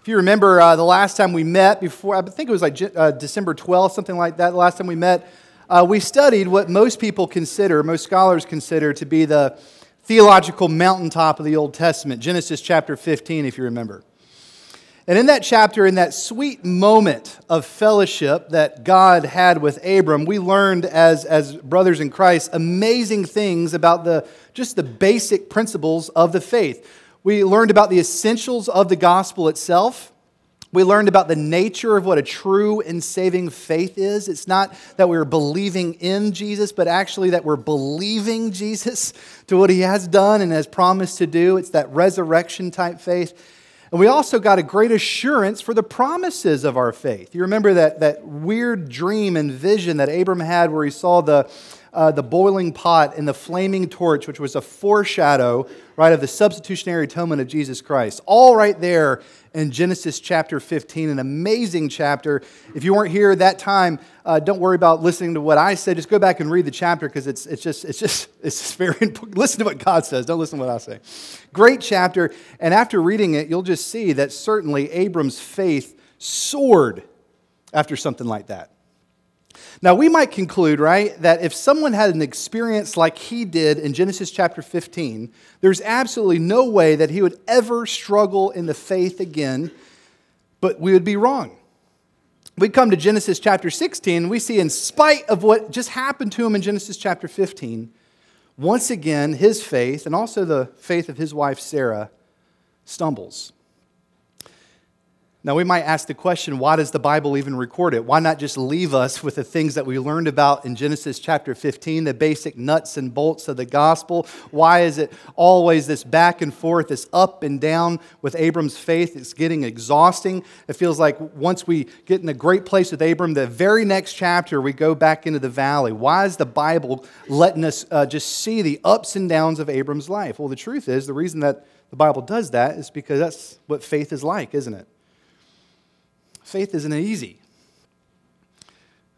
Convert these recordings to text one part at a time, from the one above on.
If you remember uh, the last time we met, before I think it was like uh, December 12th, something like that, the last time we met, uh, we studied what most people consider, most scholars consider to be the theological mountaintop of the Old Testament, Genesis chapter 15, if you remember. And in that chapter, in that sweet moment of fellowship that God had with Abram, we learned as, as brothers in Christ amazing things about the, just the basic principles of the faith. We learned about the essentials of the gospel itself. We learned about the nature of what a true and saving faith is. It's not that we're believing in Jesus, but actually that we're believing Jesus to what he has done and has promised to do. It's that resurrection type faith. And we also got a great assurance for the promises of our faith. You remember that, that weird dream and vision that Abram had where he saw the, uh, the boiling pot and the flaming torch, which was a foreshadow, right, of the substitutionary atonement of Jesus Christ. All right there in Genesis chapter 15, an amazing chapter. If you weren't here that time, uh, don't worry about listening to what I said. Just go back and read the chapter because it's, it's just, it's just, it's just very important. Listen to what God says. Don't listen to what I say. Great chapter. And after reading it, you'll just see that certainly Abram's faith soared after something like that. Now, we might conclude, right, that if someone had an experience like he did in Genesis chapter 15, there's absolutely no way that he would ever struggle in the faith again, but we would be wrong. We come to Genesis chapter 16, we see, in spite of what just happened to him in Genesis chapter 15, once again, his faith and also the faith of his wife Sarah stumbles. Now, we might ask the question why does the Bible even record it? Why not just leave us with the things that we learned about in Genesis chapter 15, the basic nuts and bolts of the gospel? Why is it always this back and forth, this up and down with Abram's faith? It's getting exhausting. It feels like once we get in a great place with Abram, the very next chapter we go back into the valley. Why is the Bible letting us uh, just see the ups and downs of Abram's life? Well, the truth is, the reason that the Bible does that is because that's what faith is like, isn't it? Faith isn't easy.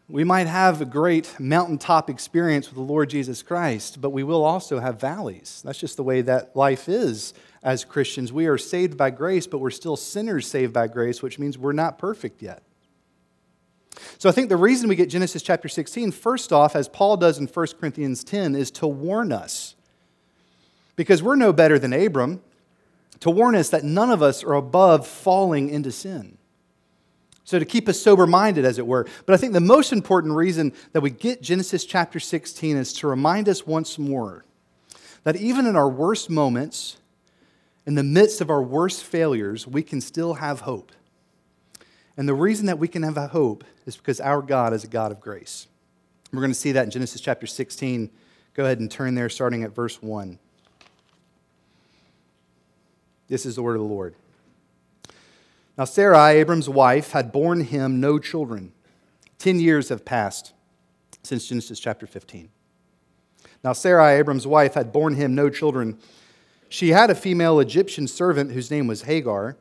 We might have a great mountaintop experience with the Lord Jesus Christ, but we will also have valleys. That's just the way that life is as Christians. We are saved by grace, but we're still sinners saved by grace, which means we're not perfect yet. So I think the reason we get Genesis chapter 16, first off, as Paul does in 1 Corinthians 10, is to warn us. Because we're no better than Abram, to warn us that none of us are above falling into sin. So, to keep us sober minded, as it were. But I think the most important reason that we get Genesis chapter 16 is to remind us once more that even in our worst moments, in the midst of our worst failures, we can still have hope. And the reason that we can have hope is because our God is a God of grace. We're going to see that in Genesis chapter 16. Go ahead and turn there, starting at verse 1. This is the word of the Lord. Now, Sarai, Abram's wife, had borne him no children. Ten years have passed since Genesis chapter 15. Now, Sarai, Abram's wife, had borne him no children. She had a female Egyptian servant whose name was Hagar.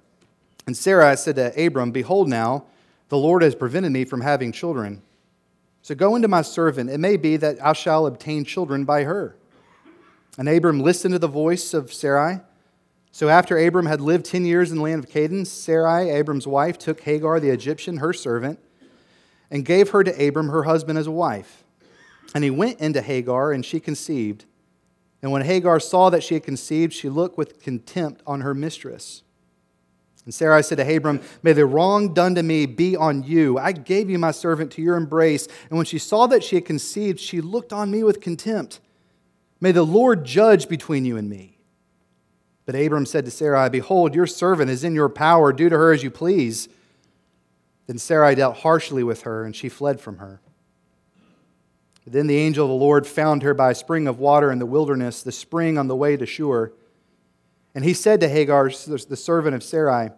And Sarai said to Abram, Behold, now, the Lord has prevented me from having children. So go into my servant. It may be that I shall obtain children by her. And Abram listened to the voice of Sarai. So after Abram had lived 10 years in the land of Canaan, Sarai, Abram's wife, took Hagar the Egyptian, her servant, and gave her to Abram, her husband, as a wife. And he went into Hagar, and she conceived. And when Hagar saw that she had conceived, she looked with contempt on her mistress. And Sarai said to Abram, May the wrong done to me be on you. I gave you my servant to your embrace. And when she saw that she had conceived, she looked on me with contempt. May the Lord judge between you and me. But Abram said to Sarai, Behold, your servant is in your power. Do to her as you please. Then Sarai dealt harshly with her, and she fled from her. Then the angel of the Lord found her by a spring of water in the wilderness, the spring on the way to Shur. And he said to Hagar, the servant of Sarai,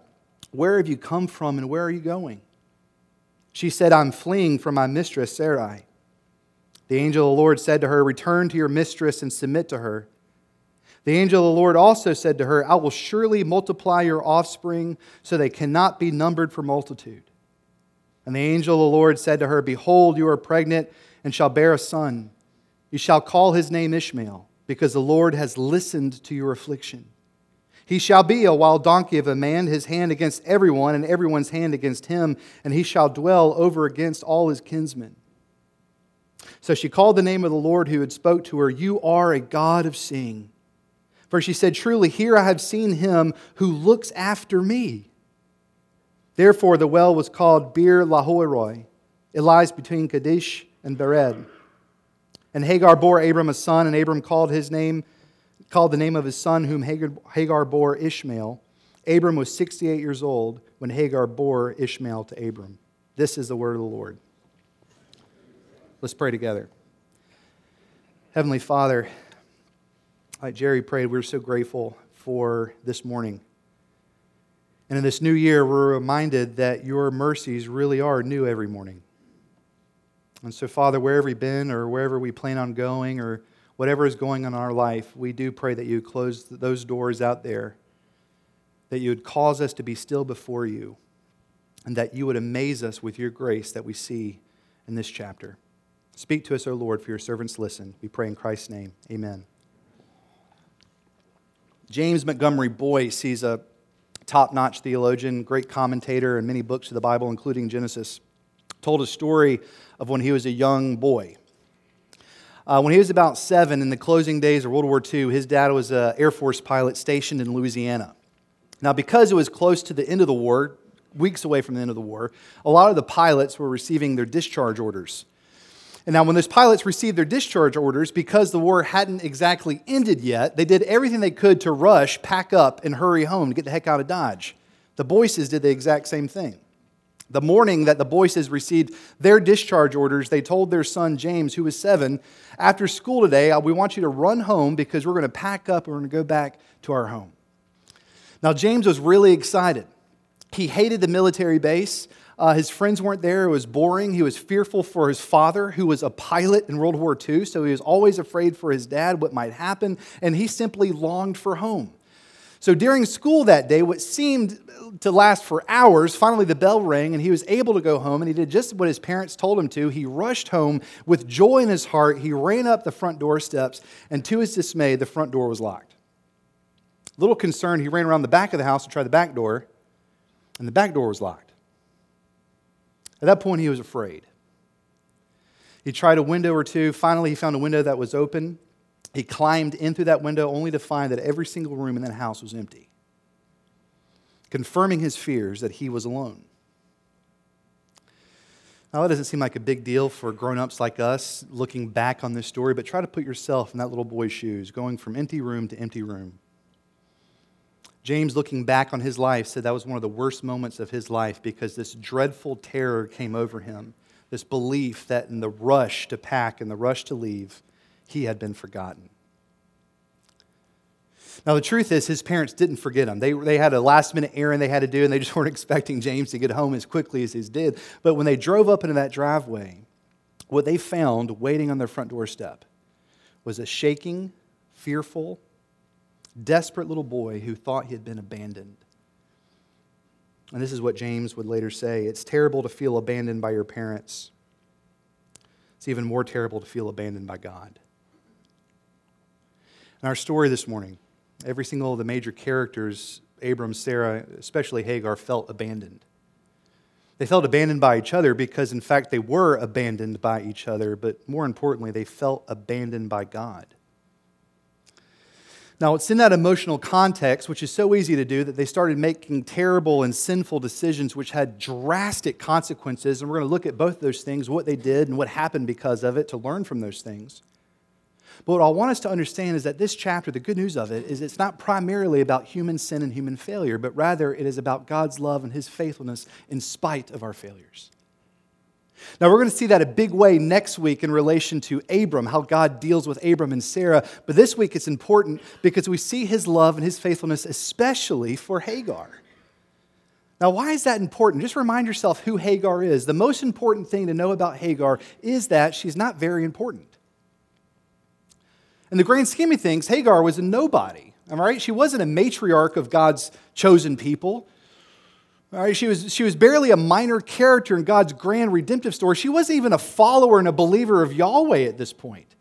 Where have you come from and where are you going? She said, I'm fleeing from my mistress Sarai. The angel of the Lord said to her, Return to your mistress and submit to her. The angel of the Lord also said to her, I will surely multiply your offspring so they cannot be numbered for multitude. And the angel of the Lord said to her, Behold, you are pregnant and shall bear a son. You shall call his name Ishmael, because the Lord has listened to your affliction. He shall be a wild donkey of a man, his hand against everyone, and everyone's hand against him, and he shall dwell over against all his kinsmen. So she called the name of the Lord who had spoke to her, You are a God of seeing. For she said, Truly, here I have seen him who looks after me. Therefore, the well was called Beer-lahai-roi. It lies between Kadesh and Bered. And Hagar bore Abram a son, and Abram called his name, called the name of his son, whom Hagar bore Ishmael. Abram was 68 years old when Hagar bore Ishmael to Abram. This is the word of the Lord. Let's pray together. Heavenly Father, like Jerry prayed, we're so grateful for this morning. And in this new year, we're reminded that your mercies really are new every morning. And so, Father, wherever we've been or wherever we plan on going or whatever is going on in our life, we do pray that you close those doors out there, that you would cause us to be still before you, and that you would amaze us with your grace that we see in this chapter. Speak to us, O Lord, for your servants listen. We pray in Christ's name. Amen. James Montgomery Boice, he's a top notch theologian, great commentator in many books of the Bible, including Genesis, told a story of when he was a young boy. Uh, when he was about seven, in the closing days of World War II, his dad was an Air Force pilot stationed in Louisiana. Now, because it was close to the end of the war, weeks away from the end of the war, a lot of the pilots were receiving their discharge orders. And now, when those pilots received their discharge orders, because the war hadn't exactly ended yet, they did everything they could to rush, pack up, and hurry home to get the heck out of Dodge. The Boices did the exact same thing. The morning that the Boices received their discharge orders, they told their son James, who was seven, after school today, uh, we want you to run home because we're going to pack up and we're going to go back to our home. Now, James was really excited. He hated the military base. Uh, his friends weren't there. It was boring. He was fearful for his father, who was a pilot in World War II, so he was always afraid for his dad, what might happen, and he simply longed for home. So during school that day, what seemed to last for hours, finally the bell rang and he was able to go home and he did just what his parents told him to. He rushed home with joy in his heart. He ran up the front door steps and to his dismay, the front door was locked. A little concerned, he ran around the back of the house to try the back door and the back door was locked. At that point, he was afraid. He tried a window or two. Finally, he found a window that was open. He climbed in through that window only to find that every single room in that house was empty, confirming his fears that he was alone. Now, that doesn't seem like a big deal for grown ups like us looking back on this story, but try to put yourself in that little boy's shoes, going from empty room to empty room. James, looking back on his life, said that was one of the worst moments of his life because this dreadful terror came over him. This belief that in the rush to pack and the rush to leave, he had been forgotten. Now, the truth is, his parents didn't forget him. They, they had a last minute errand they had to do, and they just weren't expecting James to get home as quickly as he did. But when they drove up into that driveway, what they found waiting on their front doorstep was a shaking, fearful, desperate little boy who thought he had been abandoned. And this is what James would later say it's terrible to feel abandoned by your parents. It's even more terrible to feel abandoned by God. In our story this morning, every single of the major characters, Abram, Sarah, especially Hagar, felt abandoned. They felt abandoned by each other because, in fact, they were abandoned by each other, but more importantly, they felt abandoned by God. Now, it's in that emotional context, which is so easy to do, that they started making terrible and sinful decisions which had drastic consequences. And we're going to look at both those things, what they did and what happened because of it, to learn from those things. But what I want us to understand is that this chapter, the good news of it, is it's not primarily about human sin and human failure, but rather it is about God's love and his faithfulness in spite of our failures. Now, we're going to see that a big way next week in relation to Abram, how God deals with Abram and Sarah. But this week it's important because we see his love and his faithfulness, especially for Hagar. Now, why is that important? Just remind yourself who Hagar is. The most important thing to know about Hagar is that she's not very important. In the grand scheme of things, Hagar was a nobody. All right? She wasn't a matriarch of God's chosen people. She, was, she was barely a minor character in God's grand redemptive story. She wasn't even a follower and a believer of Yahweh at this point.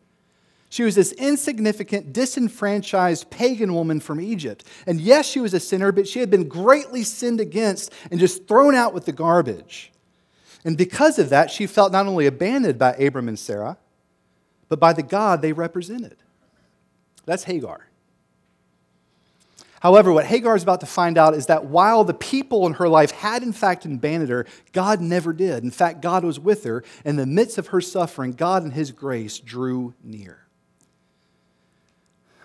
She was this insignificant, disenfranchised pagan woman from Egypt. And yes, she was a sinner, but she had been greatly sinned against and just thrown out with the garbage. And because of that, she felt not only abandoned by Abram and Sarah, but by the God they represented. That's Hagar. However, what Hagar is about to find out is that while the people in her life had in fact abandoned her, God never did. In fact, God was with her. In the midst of her suffering, God and His grace drew near.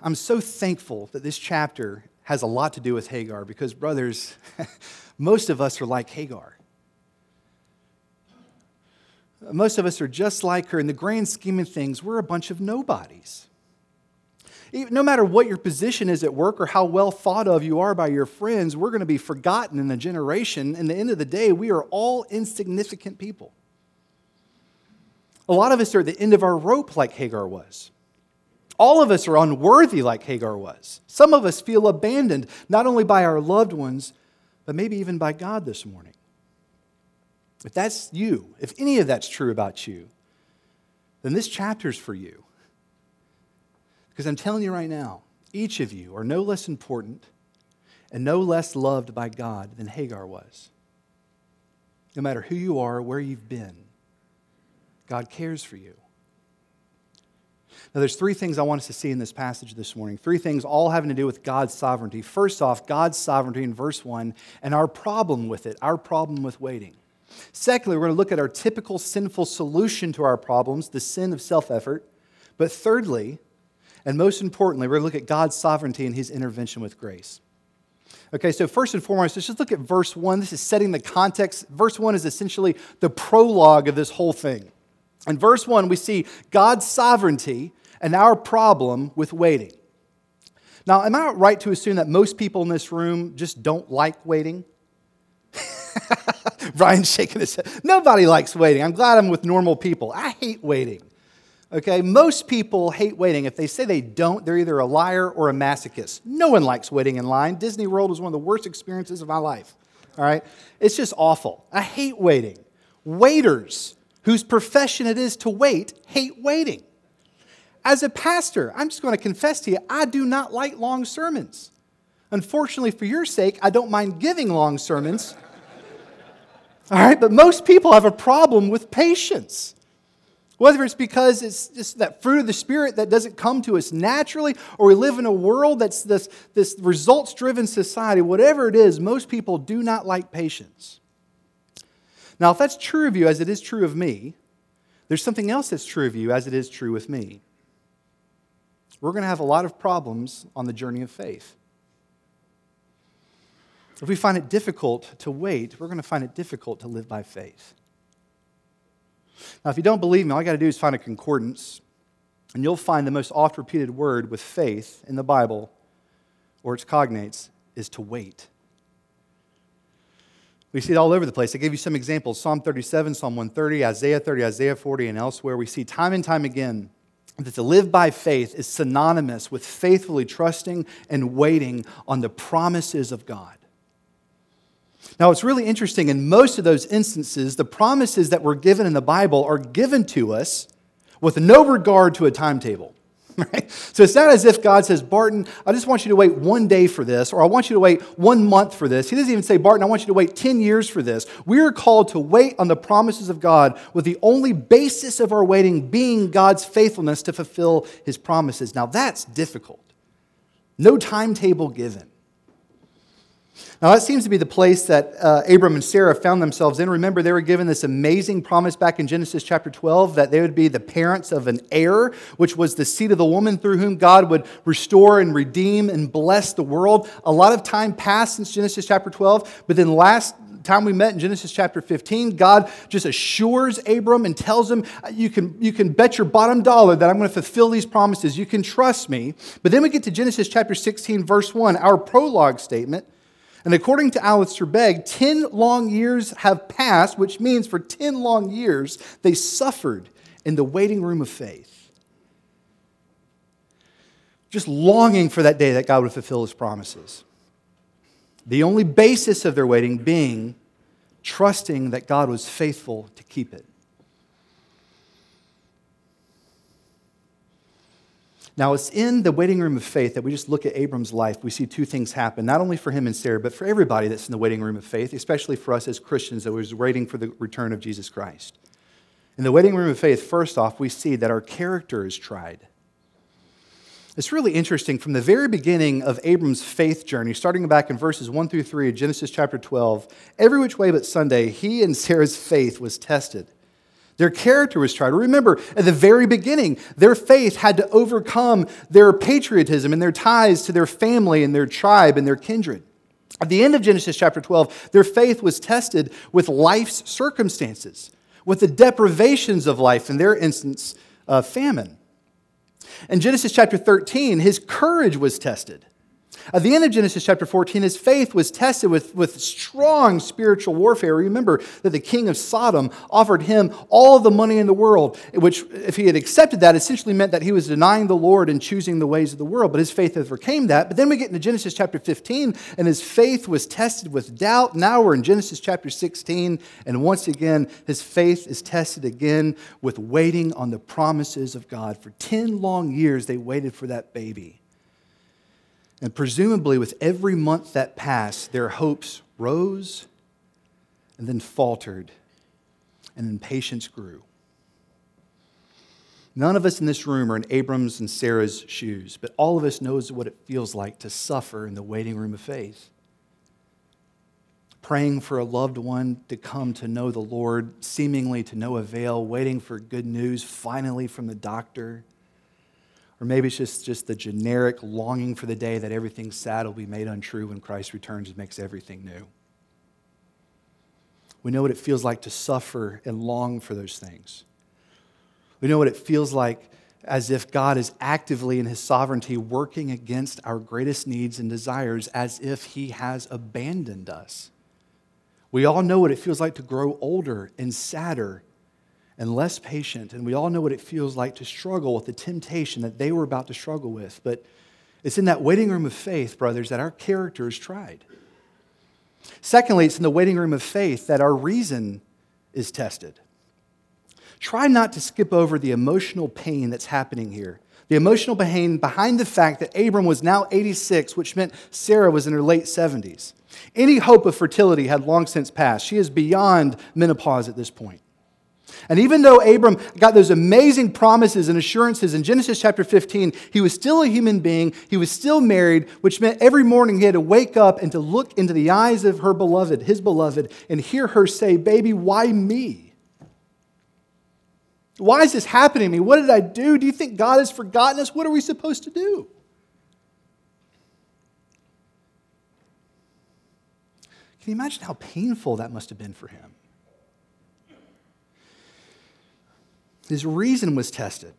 I'm so thankful that this chapter has a lot to do with Hagar because, brothers, most of us are like Hagar. Most of us are just like her. In the grand scheme of things, we're a bunch of nobodies no matter what your position is at work or how well thought of you are by your friends, we're going to be forgotten in a generation. In the end of the day, we are all insignificant people. A lot of us are at the end of our rope, like Hagar was. All of us are unworthy, like Hagar was. Some of us feel abandoned, not only by our loved ones, but maybe even by God this morning. If that's you, if any of that's true about you, then this chapter's for you. Because I'm telling you right now, each of you are no less important and no less loved by God than Hagar was. No matter who you are, where you've been, God cares for you. Now, there's three things I want us to see in this passage this morning. Three things all having to do with God's sovereignty. First off, God's sovereignty in verse 1 and our problem with it, our problem with waiting. Secondly, we're going to look at our typical sinful solution to our problems, the sin of self effort. But thirdly, and most importantly, we're going to look at God's sovereignty and his intervention with grace. Okay, so first and foremost, let's just look at verse 1. This is setting the context. Verse 1 is essentially the prologue of this whole thing. In verse 1, we see God's sovereignty and our problem with waiting. Now, am I right to assume that most people in this room just don't like waiting? Brian's shaking his head. Nobody likes waiting. I'm glad I'm with normal people. I hate waiting. Okay, most people hate waiting. If they say they don't, they're either a liar or a masochist. No one likes waiting in line. Disney World was one of the worst experiences of my life. All right, it's just awful. I hate waiting. Waiters, whose profession it is to wait, hate waiting. As a pastor, I'm just going to confess to you, I do not like long sermons. Unfortunately, for your sake, I don't mind giving long sermons. All right, but most people have a problem with patience. Whether it's because it's just that fruit of the Spirit that doesn't come to us naturally, or we live in a world that's this, this results driven society, whatever it is, most people do not like patience. Now, if that's true of you as it is true of me, there's something else that's true of you as it is true with me. We're going to have a lot of problems on the journey of faith. If we find it difficult to wait, we're going to find it difficult to live by faith. Now, if you don't believe me, all you got to do is find a concordance, and you'll find the most oft repeated word with faith in the Bible, or its cognates, is to wait. We see it all over the place. I gave you some examples Psalm 37, Psalm 130, Isaiah 30, Isaiah 40, and elsewhere. We see time and time again that to live by faith is synonymous with faithfully trusting and waiting on the promises of God. Now, it's really interesting. In most of those instances, the promises that were given in the Bible are given to us with no regard to a timetable. Right? So it's not as if God says, Barton, I just want you to wait one day for this, or I want you to wait one month for this. He doesn't even say, Barton, I want you to wait 10 years for this. We are called to wait on the promises of God, with the only basis of our waiting being God's faithfulness to fulfill his promises. Now, that's difficult. No timetable given. Now, that seems to be the place that uh, Abram and Sarah found themselves in. Remember, they were given this amazing promise back in Genesis chapter 12 that they would be the parents of an heir, which was the seed of the woman through whom God would restore and redeem and bless the world. A lot of time passed since Genesis chapter 12, but then last time we met in Genesis chapter 15, God just assures Abram and tells him, you can, you can bet your bottom dollar that I'm going to fulfill these promises. You can trust me. But then we get to Genesis chapter 16, verse 1, our prologue statement. And according to Alistair Begg, 10 long years have passed, which means for 10 long years they suffered in the waiting room of faith. Just longing for that day that God would fulfill his promises. The only basis of their waiting being trusting that God was faithful to keep it. Now, it's in the waiting room of faith that we just look at Abram's life. We see two things happen, not only for him and Sarah, but for everybody that's in the waiting room of faith, especially for us as Christians that was waiting for the return of Jesus Christ. In the waiting room of faith, first off, we see that our character is tried. It's really interesting. From the very beginning of Abram's faith journey, starting back in verses 1 through 3 of Genesis chapter 12, every which way but Sunday, he and Sarah's faith was tested. Their character was tried. Remember, at the very beginning, their faith had to overcome their patriotism and their ties to their family and their tribe and their kindred. At the end of Genesis chapter 12, their faith was tested with life's circumstances, with the deprivations of life, in their instance, uh, famine. In Genesis chapter 13, his courage was tested. At the end of Genesis chapter 14, his faith was tested with, with strong spiritual warfare. Remember that the king of Sodom offered him all the money in the world, which, if he had accepted that, essentially meant that he was denying the Lord and choosing the ways of the world. But his faith overcame that. But then we get into Genesis chapter 15, and his faith was tested with doubt. Now we're in Genesis chapter 16, and once again, his faith is tested again with waiting on the promises of God. For 10 long years, they waited for that baby. And presumably, with every month that passed, their hopes rose and then faltered, and impatience grew. None of us in this room are in Abram's and Sarah's shoes, but all of us knows what it feels like to suffer in the waiting room of faith. Praying for a loved one to come to know the Lord, seemingly to no avail, waiting for good news finally from the doctor or maybe it's just, just the generic longing for the day that everything sad will be made untrue when Christ returns and makes everything new. We know what it feels like to suffer and long for those things. We know what it feels like as if God is actively in his sovereignty working against our greatest needs and desires as if he has abandoned us. We all know what it feels like to grow older and sadder and less patient. And we all know what it feels like to struggle with the temptation that they were about to struggle with. But it's in that waiting room of faith, brothers, that our character is tried. Secondly, it's in the waiting room of faith that our reason is tested. Try not to skip over the emotional pain that's happening here. The emotional pain behind the fact that Abram was now 86, which meant Sarah was in her late 70s. Any hope of fertility had long since passed. She is beyond menopause at this point. And even though Abram got those amazing promises and assurances in Genesis chapter 15, he was still a human being. He was still married, which meant every morning he had to wake up and to look into the eyes of her beloved, his beloved, and hear her say, Baby, why me? Why is this happening to me? What did I do? Do you think God has forgotten us? What are we supposed to do? Can you imagine how painful that must have been for him? His reason was tested.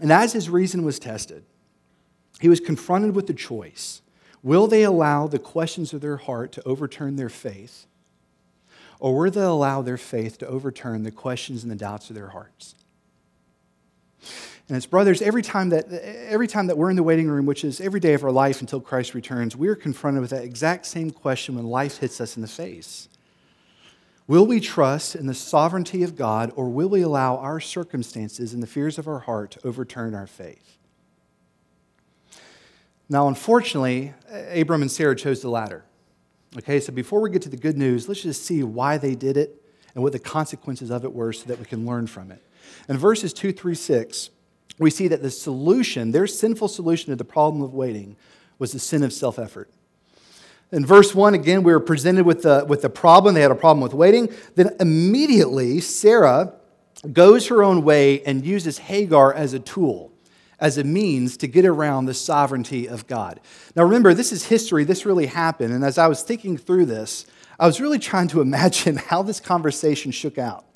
And as his reason was tested, he was confronted with the choice will they allow the questions of their heart to overturn their faith, or will they allow their faith to overturn the questions and the doubts of their hearts? And it's brothers, every time that every time that we're in the waiting room, which is every day of our life until Christ returns, we're confronted with that exact same question when life hits us in the face. Will we trust in the sovereignty of God, or will we allow our circumstances and the fears of our heart to overturn our faith? Now, unfortunately, Abram and Sarah chose the latter. Okay, so before we get to the good news, let's just see why they did it and what the consequences of it were so that we can learn from it. In verses 2 through 6, we see that the solution, their sinful solution to the problem of waiting, was the sin of self effort. In verse 1, again, we were presented with the, with the problem. They had a problem with waiting. Then immediately, Sarah goes her own way and uses Hagar as a tool, as a means to get around the sovereignty of God. Now, remember, this is history. This really happened. And as I was thinking through this, I was really trying to imagine how this conversation shook out.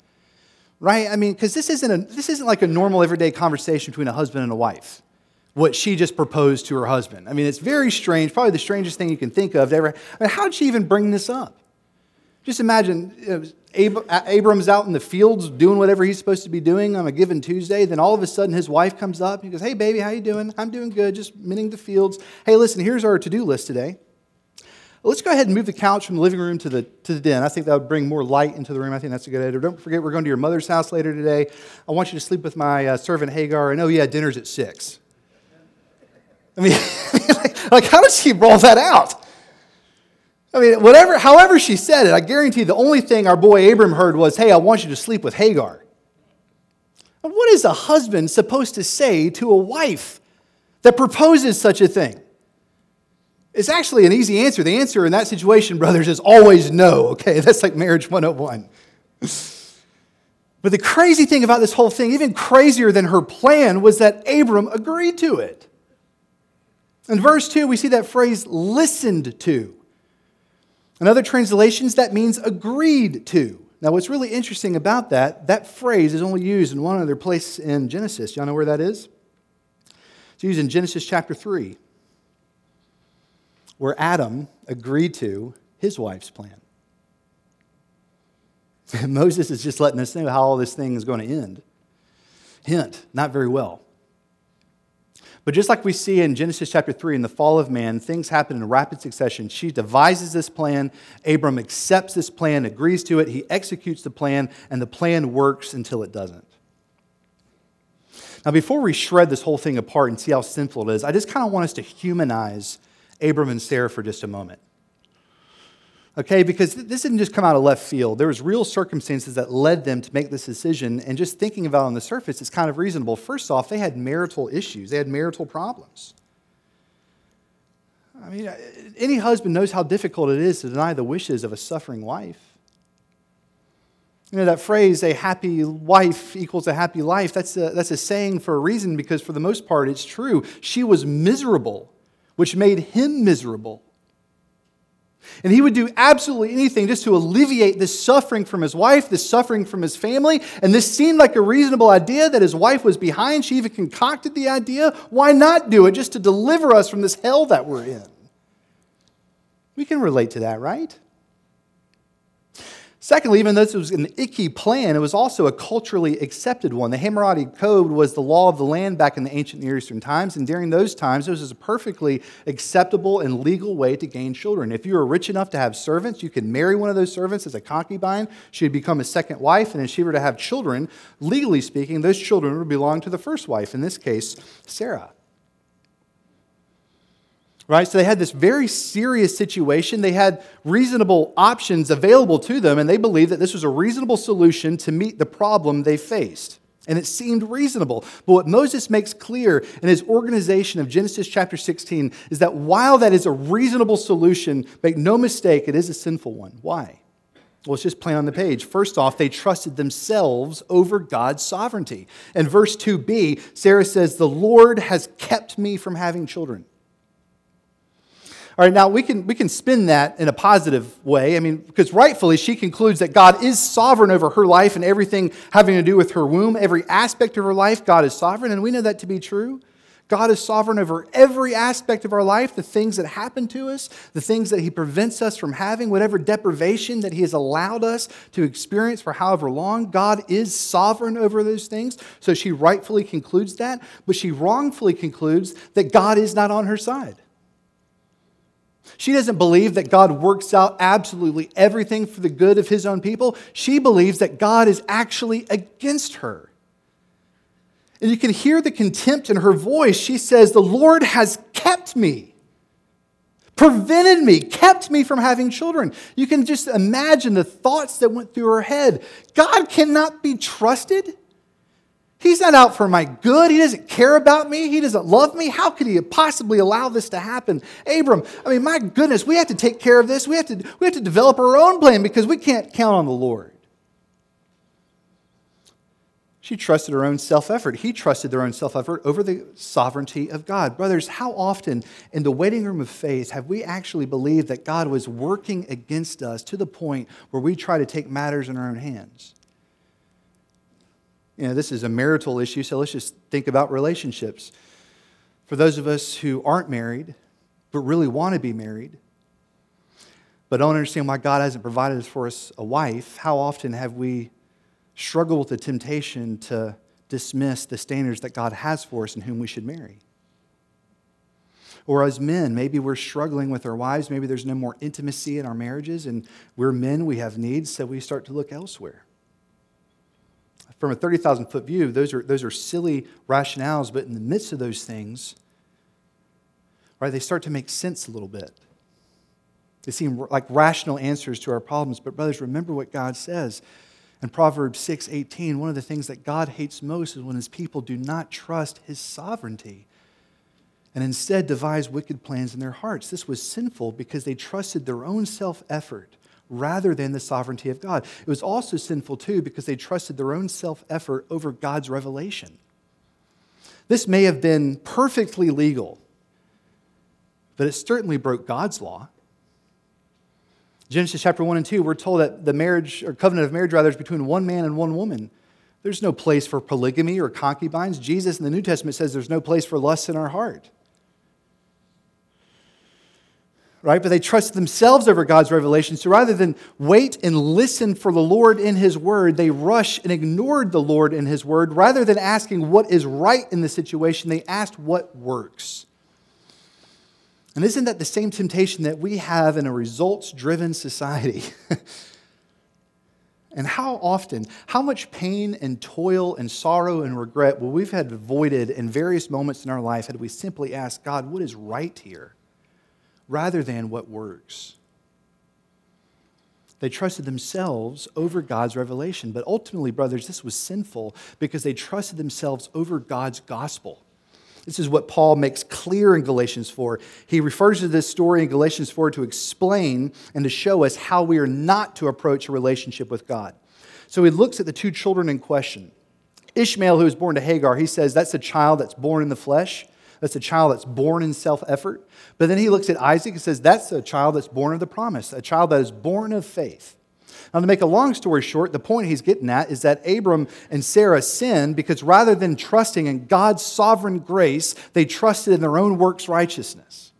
Right? I mean, because this isn't a, this isn't like a normal everyday conversation between a husband and a wife what she just proposed to her husband. I mean, it's very strange, probably the strangest thing you can think of. Ever. I mean, how did she even bring this up? Just imagine you know, Abram's out in the fields doing whatever he's supposed to be doing on a given Tuesday. Then all of a sudden his wife comes up and he goes, Hey, baby, how you doing? I'm doing good, just minning the fields. Hey, listen, here's our to do list today. Let's go ahead and move the couch from the living room to the, to the den. I think that would bring more light into the room. I think that's a good idea. Don't forget, we're going to your mother's house later today. I want you to sleep with my uh, servant Hagar. And oh, yeah, dinner's at 6. I mean, like, how did she roll that out? I mean, whatever, however she said it, I guarantee the only thing our boy Abram heard was, hey, I want you to sleep with Hagar. what is a husband supposed to say to a wife that proposes such a thing? It's actually an easy answer. The answer in that situation, brothers, is always no, okay? That's like marriage 101. But the crazy thing about this whole thing, even crazier than her plan, was that Abram agreed to it. In verse 2, we see that phrase listened to. In other translations, that means agreed to. Now, what's really interesting about that, that phrase is only used in one other place in Genesis. Y'all know where that is? It's used in Genesis chapter 3, where Adam agreed to his wife's plan. Moses is just letting us know how all this thing is going to end. Hint, not very well. But just like we see in Genesis chapter 3 in the fall of man, things happen in rapid succession. She devises this plan. Abram accepts this plan, agrees to it. He executes the plan, and the plan works until it doesn't. Now, before we shred this whole thing apart and see how sinful it is, I just kind of want us to humanize Abram and Sarah for just a moment okay? Because this didn't just come out of left field. There was real circumstances that led them to make this decision. And just thinking about it on the surface, it's kind of reasonable. First off, they had marital issues, they had marital problems. I mean, any husband knows how difficult it is to deny the wishes of a suffering wife. You know, that phrase, a happy wife equals a happy life, that's a, that's a saying for a reason because, for the most part, it's true. She was miserable, which made him miserable. And he would do absolutely anything just to alleviate this suffering from his wife, this suffering from his family. And this seemed like a reasonable idea that his wife was behind. She even concocted the idea. Why not do it just to deliver us from this hell that we're in? We can relate to that, right? Secondly, even though this was an icky plan, it was also a culturally accepted one. The Hammurabi Code was the law of the land back in the ancient Near Eastern times, and during those times, this was a perfectly acceptable and legal way to gain children. If you were rich enough to have servants, you could marry one of those servants as a concubine. She would become a second wife, and if she were to have children, legally speaking, those children would belong to the first wife, in this case, Sarah right? So they had this very serious situation. They had reasonable options available to them, and they believed that this was a reasonable solution to meet the problem they faced. And it seemed reasonable. But what Moses makes clear in his organization of Genesis chapter 16 is that while that is a reasonable solution, make no mistake, it is a sinful one. Why? Well, it's just plain on the page. First off, they trusted themselves over God's sovereignty. In verse 2b, Sarah says, The Lord has kept me from having children. All right, now we can, we can spin that in a positive way. I mean, because rightfully she concludes that God is sovereign over her life and everything having to do with her womb, every aspect of her life, God is sovereign, and we know that to be true. God is sovereign over every aspect of our life, the things that happen to us, the things that He prevents us from having, whatever deprivation that He has allowed us to experience for however long. God is sovereign over those things. So she rightfully concludes that, but she wrongfully concludes that God is not on her side. She doesn't believe that God works out absolutely everything for the good of his own people. She believes that God is actually against her. And you can hear the contempt in her voice. She says, The Lord has kept me, prevented me, kept me from having children. You can just imagine the thoughts that went through her head. God cannot be trusted. He's not out for my good. He doesn't care about me. He doesn't love me. How could he possibly allow this to happen? Abram, I mean, my goodness, we have to take care of this. We have to, we have to develop our own plan because we can't count on the Lord. She trusted her own self effort. He trusted their own self effort over the sovereignty of God. Brothers, how often in the waiting room of faith have we actually believed that God was working against us to the point where we try to take matters in our own hands? You know, this is a marital issue, so let's just think about relationships. For those of us who aren't married, but really want to be married, but don't understand why God hasn't provided for us a wife, how often have we struggled with the temptation to dismiss the standards that God has for us and whom we should marry? Or as men, maybe we're struggling with our wives, maybe there's no more intimacy in our marriages, and we're men, we have needs, so we start to look elsewhere from a 30,000 foot view, those are, those are silly rationales, but in the midst of those things, right? They start to make sense a little bit. They seem like rational answers to our problems. But, brothers, remember what God says. In Proverbs 6 18, one of the things that God hates most is when his people do not trust his sovereignty and instead devise wicked plans in their hearts. This was sinful because they trusted their own self effort rather than the sovereignty of God. It was also sinful, too, because they trusted their own self effort over God's revelation. This may have been perfectly legal, but it certainly broke God's law. Genesis chapter 1 and 2, we're told that the marriage or covenant of marriage rather is between one man and one woman. There's no place for polygamy or concubines. Jesus in the New Testament says there's no place for lust in our heart. Right? But they trusted themselves over God's revelation. So rather than wait and listen for the Lord in His Word, they rushed and ignored the Lord in His Word. Rather than asking what is right in the situation, they asked what works. And isn't that the same temptation that we have in a results driven society? and how often, how much pain and toil and sorrow and regret will we've had avoided in various moments in our life had we simply asked God, what is right here, rather than what works? They trusted themselves over God's revelation. But ultimately, brothers, this was sinful because they trusted themselves over God's gospel. This is what Paul makes clear in Galatians 4. He refers to this story in Galatians 4 to explain and to show us how we are not to approach a relationship with God. So he looks at the two children in question. Ishmael, who was born to Hagar, he says that's a child that's born in the flesh. That's a child that's born in self effort. But then he looks at Isaac and says that's a child that's born of the promise, a child that is born of faith. Now, to make a long story short, the point he's getting at is that Abram and Sarah sinned because rather than trusting in God's sovereign grace, they trusted in their own works righteousness.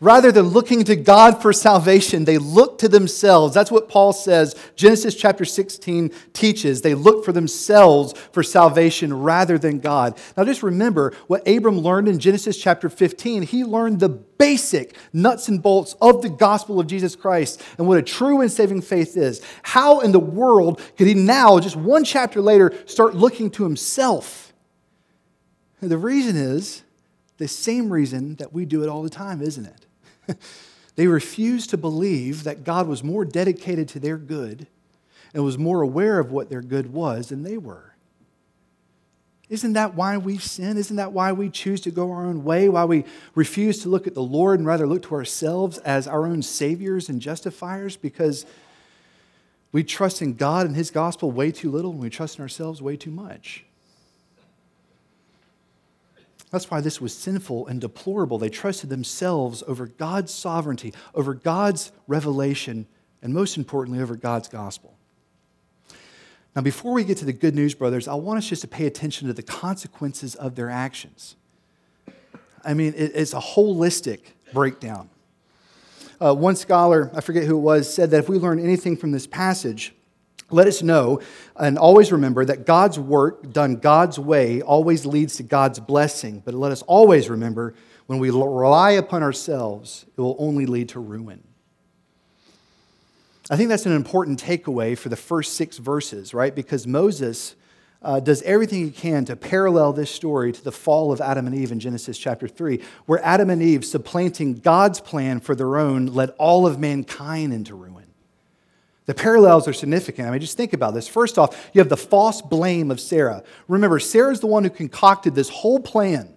Rather than looking to God for salvation, they look to themselves. That's what Paul says Genesis chapter 16 teaches. They look for themselves for salvation rather than God. Now, just remember what Abram learned in Genesis chapter 15. He learned the basic nuts and bolts of the gospel of Jesus Christ and what a true and saving faith is. How in the world could he now, just one chapter later, start looking to himself? And the reason is the same reason that we do it all the time, isn't it? they refused to believe that God was more dedicated to their good and was more aware of what their good was than they were. Isn't that why we sin? Isn't that why we choose to go our own way? Why we refuse to look at the Lord and rather look to ourselves as our own saviors and justifiers? Because we trust in God and His gospel way too little, and we trust in ourselves way too much. That's why this was sinful and deplorable. They trusted themselves over God's sovereignty, over God's revelation, and most importantly, over God's gospel. Now, before we get to the good news, brothers, I want us just to pay attention to the consequences of their actions. I mean, it's a holistic breakdown. Uh, one scholar, I forget who it was, said that if we learn anything from this passage, let us know and always remember that God's work done God's way always leads to God's blessing. But let us always remember when we rely upon ourselves, it will only lead to ruin. I think that's an important takeaway for the first six verses, right? Because Moses uh, does everything he can to parallel this story to the fall of Adam and Eve in Genesis chapter 3, where Adam and Eve, supplanting God's plan for their own, led all of mankind into ruin. The parallels are significant. I mean, just think about this. First off, you have the false blame of Sarah. Remember, Sarah's the one who concocted this whole plan.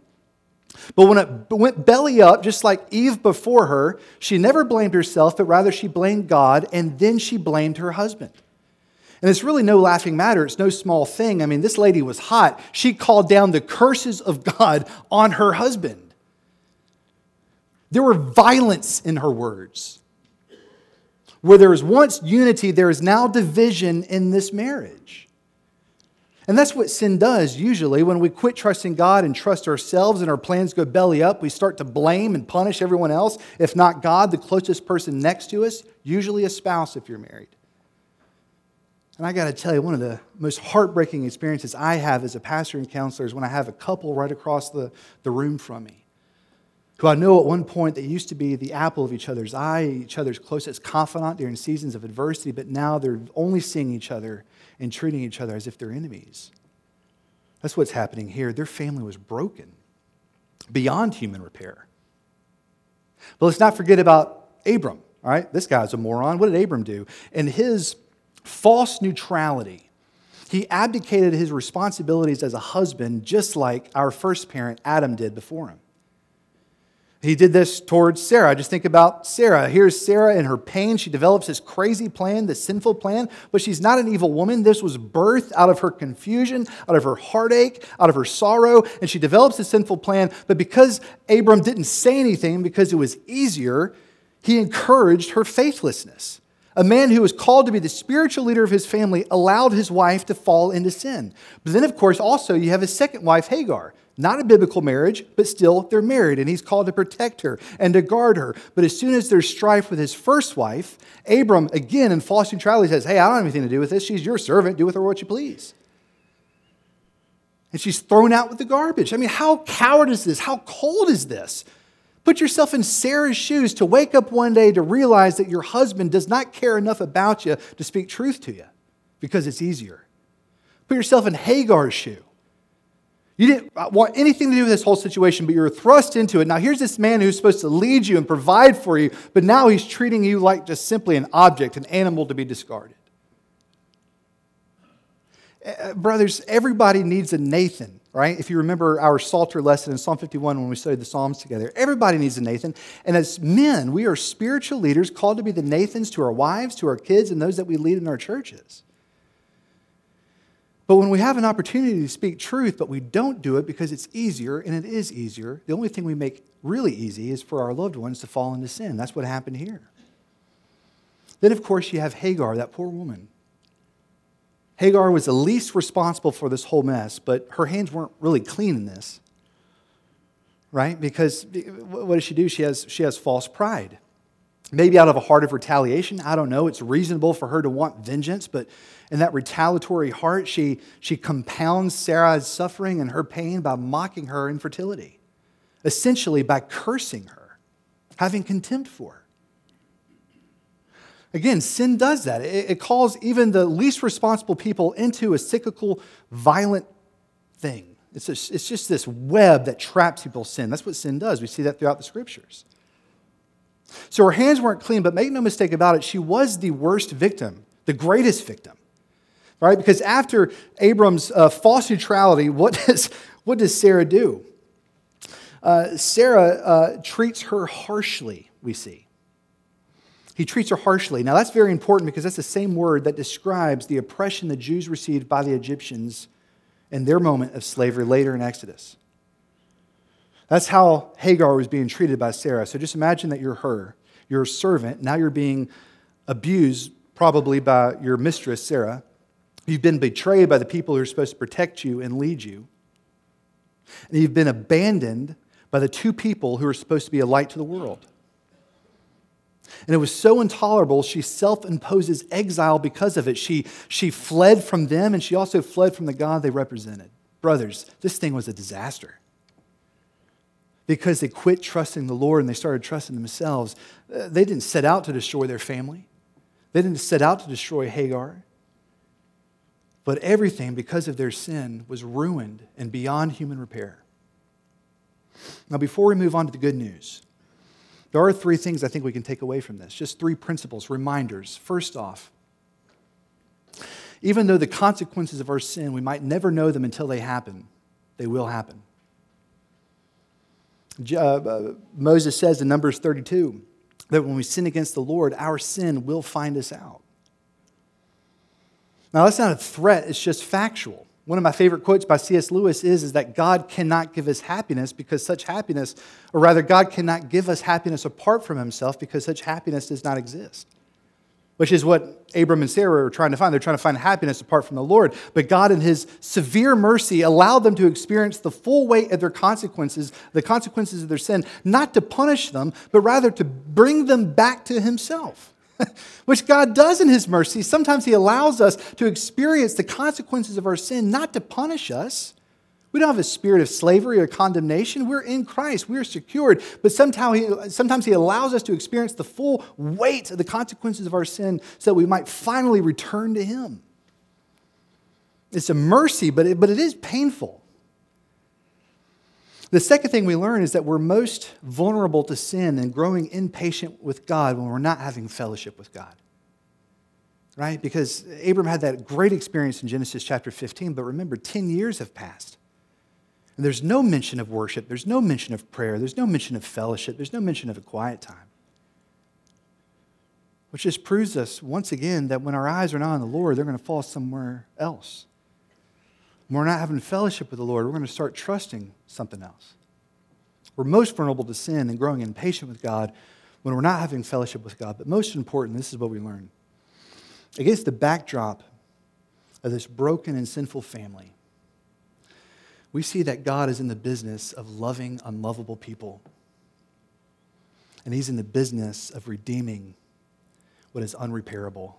But when it went belly up, just like Eve before her, she never blamed herself, but rather she blamed God, and then she blamed her husband. And it's really no laughing matter. It's no small thing. I mean, this lady was hot. She called down the curses of God on her husband. There were violence in her words. Where there was once unity, there is now division in this marriage. And that's what sin does usually. When we quit trusting God and trust ourselves and our plans go belly up, we start to blame and punish everyone else. If not God, the closest person next to us, usually a spouse if you're married. And I got to tell you, one of the most heartbreaking experiences I have as a pastor and counselor is when I have a couple right across the, the room from me who I know at one point they used to be the apple of each other's eye, each other's closest confidant during seasons of adversity, but now they're only seeing each other and treating each other as if they're enemies. That's what's happening here. Their family was broken beyond human repair. But let's not forget about Abram, all right? This guy's a moron. What did Abram do? In his false neutrality, he abdicated his responsibilities as a husband just like our first parent, Adam, did before him. He did this towards Sarah. Just think about Sarah. Here's Sarah in her pain. She develops this crazy plan, this sinful plan, but she's not an evil woman. This was birthed out of her confusion, out of her heartache, out of her sorrow, and she develops this sinful plan. But because Abram didn't say anything, because it was easier, he encouraged her faithlessness. A man who was called to be the spiritual leader of his family allowed his wife to fall into sin. But then, of course, also you have his second wife, Hagar. Not a biblical marriage, but still they're married, and he's called to protect her and to guard her. But as soon as there's strife with his first wife, Abram, again in false neutrality, says, Hey, I don't have anything to do with this. She's your servant. Do with her what you please. And she's thrown out with the garbage. I mean, how coward is this? How cold is this? Put yourself in Sarah's shoes to wake up one day to realize that your husband does not care enough about you to speak truth to you because it's easier. Put yourself in Hagar's shoe you didn't want anything to do with this whole situation, but you were thrust into it. Now, here's this man who's supposed to lead you and provide for you, but now he's treating you like just simply an object, an animal to be discarded. Uh, brothers, everybody needs a Nathan, right? If you remember our Psalter lesson in Psalm 51 when we studied the Psalms together, everybody needs a Nathan. And as men, we are spiritual leaders called to be the Nathans to our wives, to our kids, and those that we lead in our churches. But when we have an opportunity to speak truth, but we don't do it because it's easier, and it is easier, the only thing we make really easy is for our loved ones to fall into sin. That's what happened here. Then, of course, you have Hagar, that poor woman. Hagar was the least responsible for this whole mess, but her hands weren't really clean in this. Right? Because what does she do? She has, she has false pride. Maybe out of a heart of retaliation. I don't know. It's reasonable for her to want vengeance, but in that retaliatory heart, she, she compounds Sarah's suffering and her pain by mocking her infertility, essentially by cursing her, having contempt for her. Again, sin does that. It, it calls even the least responsible people into a cyclical, violent thing. It's, a, it's just this web that traps people's sin. That's what sin does. We see that throughout the scriptures. So her hands weren't clean, but make no mistake about it, she was the worst victim, the greatest victim right? Because after Abram's uh, false neutrality, what does, what does Sarah do? Uh, Sarah uh, treats her harshly, we see. He treats her harshly. Now, that's very important because that's the same word that describes the oppression the Jews received by the Egyptians in their moment of slavery later in Exodus. That's how Hagar was being treated by Sarah. So just imagine that you're her, you're a servant. Now you're being abused, probably by your mistress, Sarah. You've been betrayed by the people who are supposed to protect you and lead you. And you've been abandoned by the two people who are supposed to be a light to the world. And it was so intolerable, she self imposes exile because of it. She, she fled from them and she also fled from the God they represented. Brothers, this thing was a disaster. Because they quit trusting the Lord and they started trusting themselves. Uh, they didn't set out to destroy their family, they didn't set out to destroy Hagar. But everything, because of their sin, was ruined and beyond human repair. Now, before we move on to the good news, there are three things I think we can take away from this. Just three principles, reminders. First off, even though the consequences of our sin, we might never know them until they happen, they will happen. Uh, uh, Moses says in Numbers 32 that when we sin against the Lord, our sin will find us out. Now, that's not a threat, it's just factual. One of my favorite quotes by C.S. Lewis is, is that God cannot give us happiness because such happiness, or rather, God cannot give us happiness apart from himself because such happiness does not exist. Which is what Abram and Sarah are trying to find. They're trying to find happiness apart from the Lord. But God, in his severe mercy, allowed them to experience the full weight of their consequences, the consequences of their sin, not to punish them, but rather to bring them back to himself. which God does in His mercy. Sometimes He allows us to experience the consequences of our sin, not to punish us. We don't have a spirit of slavery or condemnation. We're in Christ. We're secured. But somehow he, sometimes He allows us to experience the full weight of the consequences of our sin so that we might finally return to Him. It's a mercy, but it, but it is painful. The second thing we learn is that we're most vulnerable to sin and growing impatient with God when we're not having fellowship with God. Right? Because Abram had that great experience in Genesis chapter 15, but remember, 10 years have passed. And there's no mention of worship, there's no mention of prayer, there's no mention of fellowship, there's no mention of a quiet time. Which just proves us once again that when our eyes are not on the Lord, they're going to fall somewhere else. When we're not having fellowship with the Lord, we're going to start trusting something else. We're most vulnerable to sin and growing impatient with God when we're not having fellowship with God. But most important, this is what we learn. Against the backdrop of this broken and sinful family, we see that God is in the business of loving unlovable people. And He's in the business of redeeming what is unrepairable.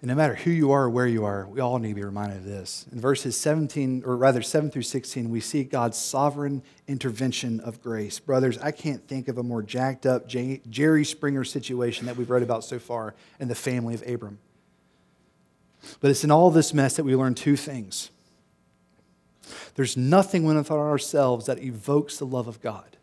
And no matter who you are or where you are, we all need to be reminded of this. In verses 17, or rather 7 through 16, we see God's sovereign intervention of grace. Brothers, I can't think of a more jacked up Jerry Springer situation that we've read about so far in the family of Abram. But it's in all this mess that we learn two things. There's nothing within ourselves that evokes the love of God.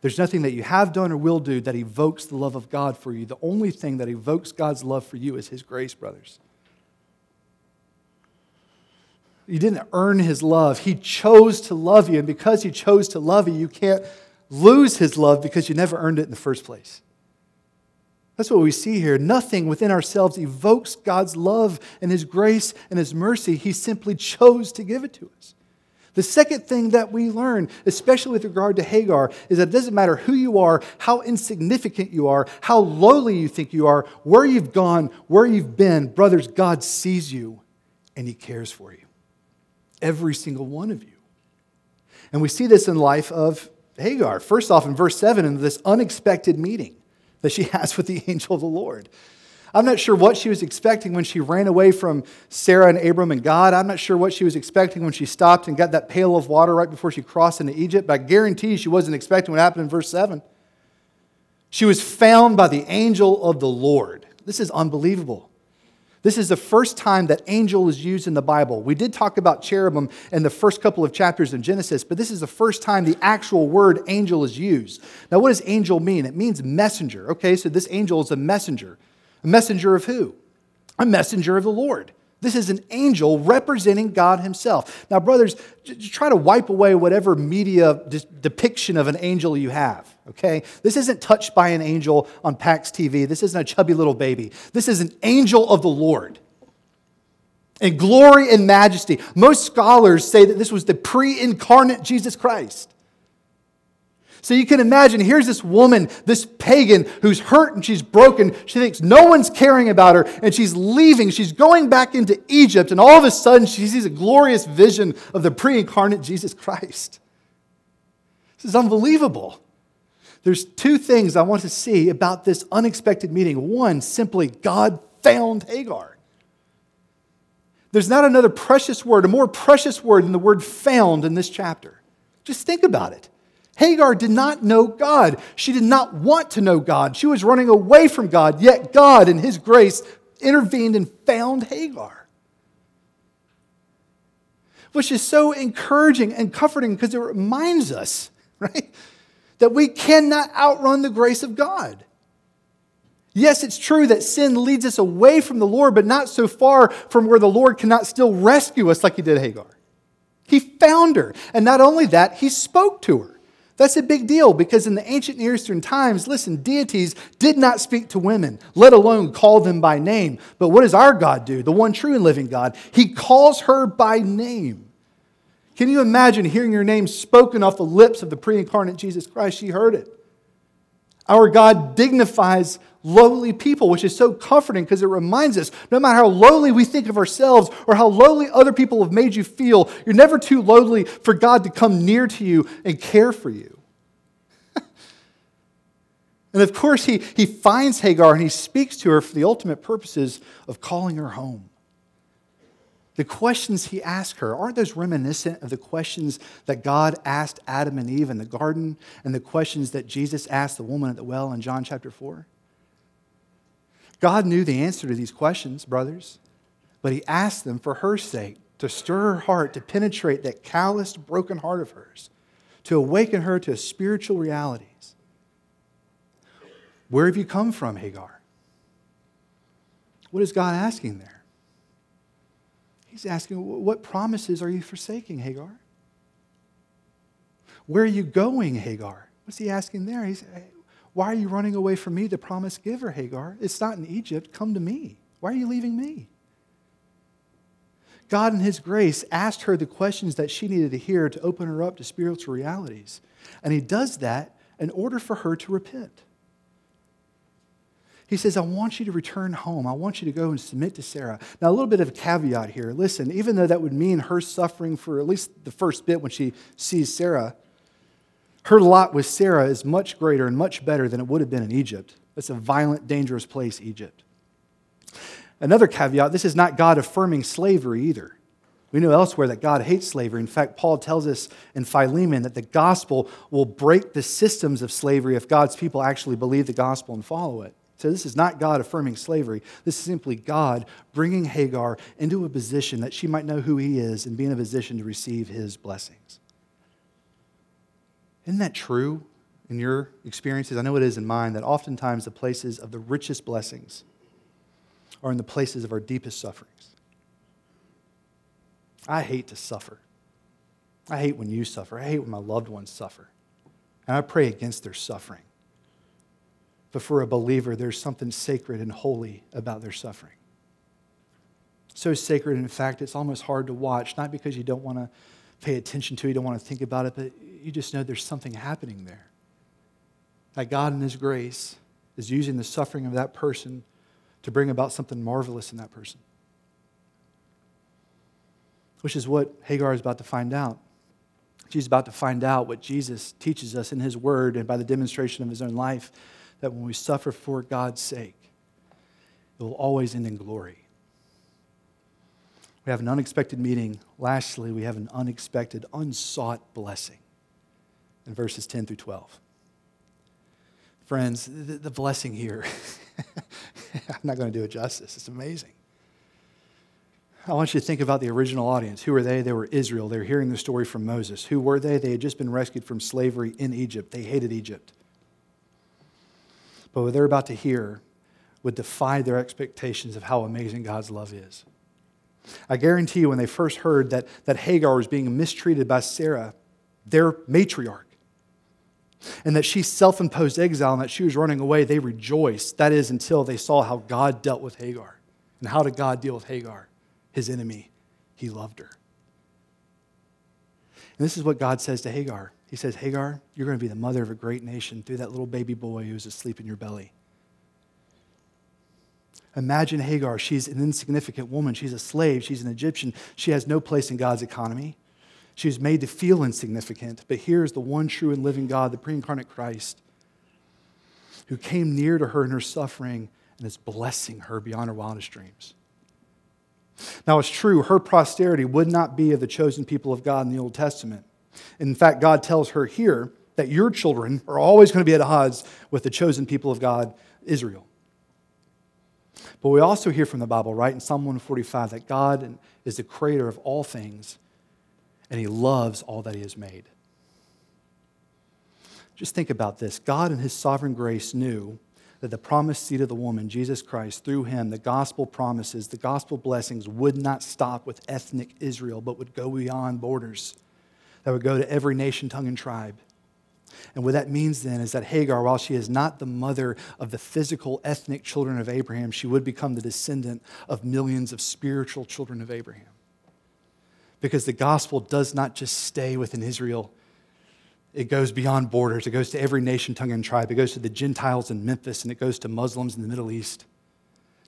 There's nothing that you have done or will do that evokes the love of God for you. The only thing that evokes God's love for you is His grace, brothers. You didn't earn His love. He chose to love you. And because He chose to love you, you can't lose His love because you never earned it in the first place. That's what we see here. Nothing within ourselves evokes God's love and His grace and His mercy. He simply chose to give it to us. The second thing that we learn, especially with regard to Hagar, is that it doesn't matter who you are, how insignificant you are, how lowly you think you are, where you've gone, where you've been, brothers, God sees you and He cares for you. Every single one of you. And we see this in life of Hagar. First off, in verse 7, in this unexpected meeting that she has with the angel of the Lord. I'm not sure what she was expecting when she ran away from Sarah and Abram and God. I'm not sure what she was expecting when she stopped and got that pail of water right before she crossed into Egypt, but I guarantee she wasn't expecting what happened in verse 7. She was found by the angel of the Lord. This is unbelievable. This is the first time that angel is used in the Bible. We did talk about cherubim in the first couple of chapters in Genesis, but this is the first time the actual word angel is used. Now, what does angel mean? It means messenger. Okay, so this angel is a messenger. A messenger of who? A messenger of the Lord. This is an angel representing God Himself. Now, brothers, try to wipe away whatever media depiction of an angel you have, okay? This isn't touched by an angel on PAX TV. This isn't a chubby little baby. This is an angel of the Lord. In glory and majesty. Most scholars say that this was the pre incarnate Jesus Christ. So you can imagine here's this woman, this pagan who's hurt and she's broken. She thinks no one's caring about her and she's leaving. She's going back into Egypt and all of a sudden she sees a glorious vision of the pre incarnate Jesus Christ. This is unbelievable. There's two things I want to see about this unexpected meeting. One, simply God found Hagar. There's not another precious word, a more precious word than the word found in this chapter. Just think about it. Hagar did not know God. She did not want to know God. She was running away from God, yet God, in His grace, intervened and found Hagar. Which is so encouraging and comforting because it reminds us, right, that we cannot outrun the grace of God. Yes, it's true that sin leads us away from the Lord, but not so far from where the Lord cannot still rescue us like He did Hagar. He found her. And not only that, He spoke to her. That's a big deal because in the ancient Near Eastern times, listen, deities did not speak to women, let alone call them by name. But what does our God do? The one true and living God. He calls her by name. Can you imagine hearing your name spoken off the lips of the pre incarnate Jesus Christ? She heard it. Our God dignifies lowly people, which is so comforting because it reminds us no matter how lowly we think of ourselves or how lowly other people have made you feel, you're never too lowly for God to come near to you and care for you. and of course, he, he finds Hagar and he speaks to her for the ultimate purposes of calling her home. The questions he asked her, aren't those reminiscent of the questions that God asked Adam and Eve in the garden and the questions that Jesus asked the woman at the well in John chapter 4? God knew the answer to these questions, brothers, but He asked them for her sake to stir her heart, to penetrate that calloused, broken heart of hers, to awaken her to spiritual realities. Where have you come from, Hagar? What is God asking there? He's asking, What promises are you forsaking, Hagar? Where are you going, Hagar? What's he asking there? He's, Why are you running away from me, the promise giver, Hagar? It's not in Egypt. Come to me. Why are you leaving me? God, in His grace, asked her the questions that she needed to hear to open her up to spiritual realities. And He does that in order for her to repent. He says, I want you to return home. I want you to go and submit to Sarah. Now, a little bit of a caveat here. Listen, even though that would mean her suffering for at least the first bit when she sees Sarah, her lot with Sarah is much greater and much better than it would have been in Egypt. It's a violent, dangerous place, Egypt. Another caveat this is not God affirming slavery either. We know elsewhere that God hates slavery. In fact, Paul tells us in Philemon that the gospel will break the systems of slavery if God's people actually believe the gospel and follow it. So, this is not God affirming slavery. This is simply God bringing Hagar into a position that she might know who he is and be in a position to receive his blessings. Isn't that true in your experiences? I know it is in mine that oftentimes the places of the richest blessings are in the places of our deepest sufferings. I hate to suffer. I hate when you suffer. I hate when my loved ones suffer. And I pray against their suffering. But for a believer, there's something sacred and holy about their suffering. So sacred, in fact, it's almost hard to watch, not because you don't want to pay attention to it, you don't want to think about it, but you just know there's something happening there. That God, in His grace, is using the suffering of that person to bring about something marvelous in that person. Which is what Hagar is about to find out. She's about to find out what Jesus teaches us in His Word and by the demonstration of His own life that when we suffer for God's sake, it will always end in glory. We have an unexpected meeting. Lastly, we have an unexpected, unsought blessing in verses 10 through 12. Friends, the, the blessing here, I'm not going to do it justice. It's amazing. I want you to think about the original audience. Who were they? They were Israel. They were hearing the story from Moses. Who were they? They had just been rescued from slavery in Egypt. They hated Egypt. But what they're about to hear would defy their expectations of how amazing God's love is. I guarantee you, when they first heard that, that Hagar was being mistreated by Sarah, their matriarch, and that she self imposed exile and that she was running away, they rejoiced. That is, until they saw how God dealt with Hagar. And how did God deal with Hagar? His enemy. He loved her. And this is what God says to Hagar He says, Hagar, you're going to be the mother of a great nation through that little baby boy who's asleep in your belly. Imagine Hagar. She's an insignificant woman. She's a slave. She's an Egyptian. She has no place in God's economy. She was made to feel insignificant. But here's the one true and living God, the pre incarnate Christ, who came near to her in her suffering and is blessing her beyond her wildest dreams. Now, it's true, her posterity would not be of the chosen people of God in the Old Testament. In fact, God tells her here that your children are always going to be at odds with the chosen people of God, Israel. But we also hear from the Bible, right, in Psalm 145, that God is the creator of all things and he loves all that he has made. Just think about this God, in his sovereign grace, knew that the promised seed of the woman, Jesus Christ, through him, the gospel promises, the gospel blessings would not stop with ethnic Israel, but would go beyond borders, that would go to every nation, tongue, and tribe. And what that means then is that Hagar, while she is not the mother of the physical ethnic children of Abraham, she would become the descendant of millions of spiritual children of Abraham because the gospel does not just stay within Israel. It goes beyond borders. It goes to every nation, tongue, and tribe. It goes to the Gentiles in Memphis, and it goes to Muslims in the Middle East.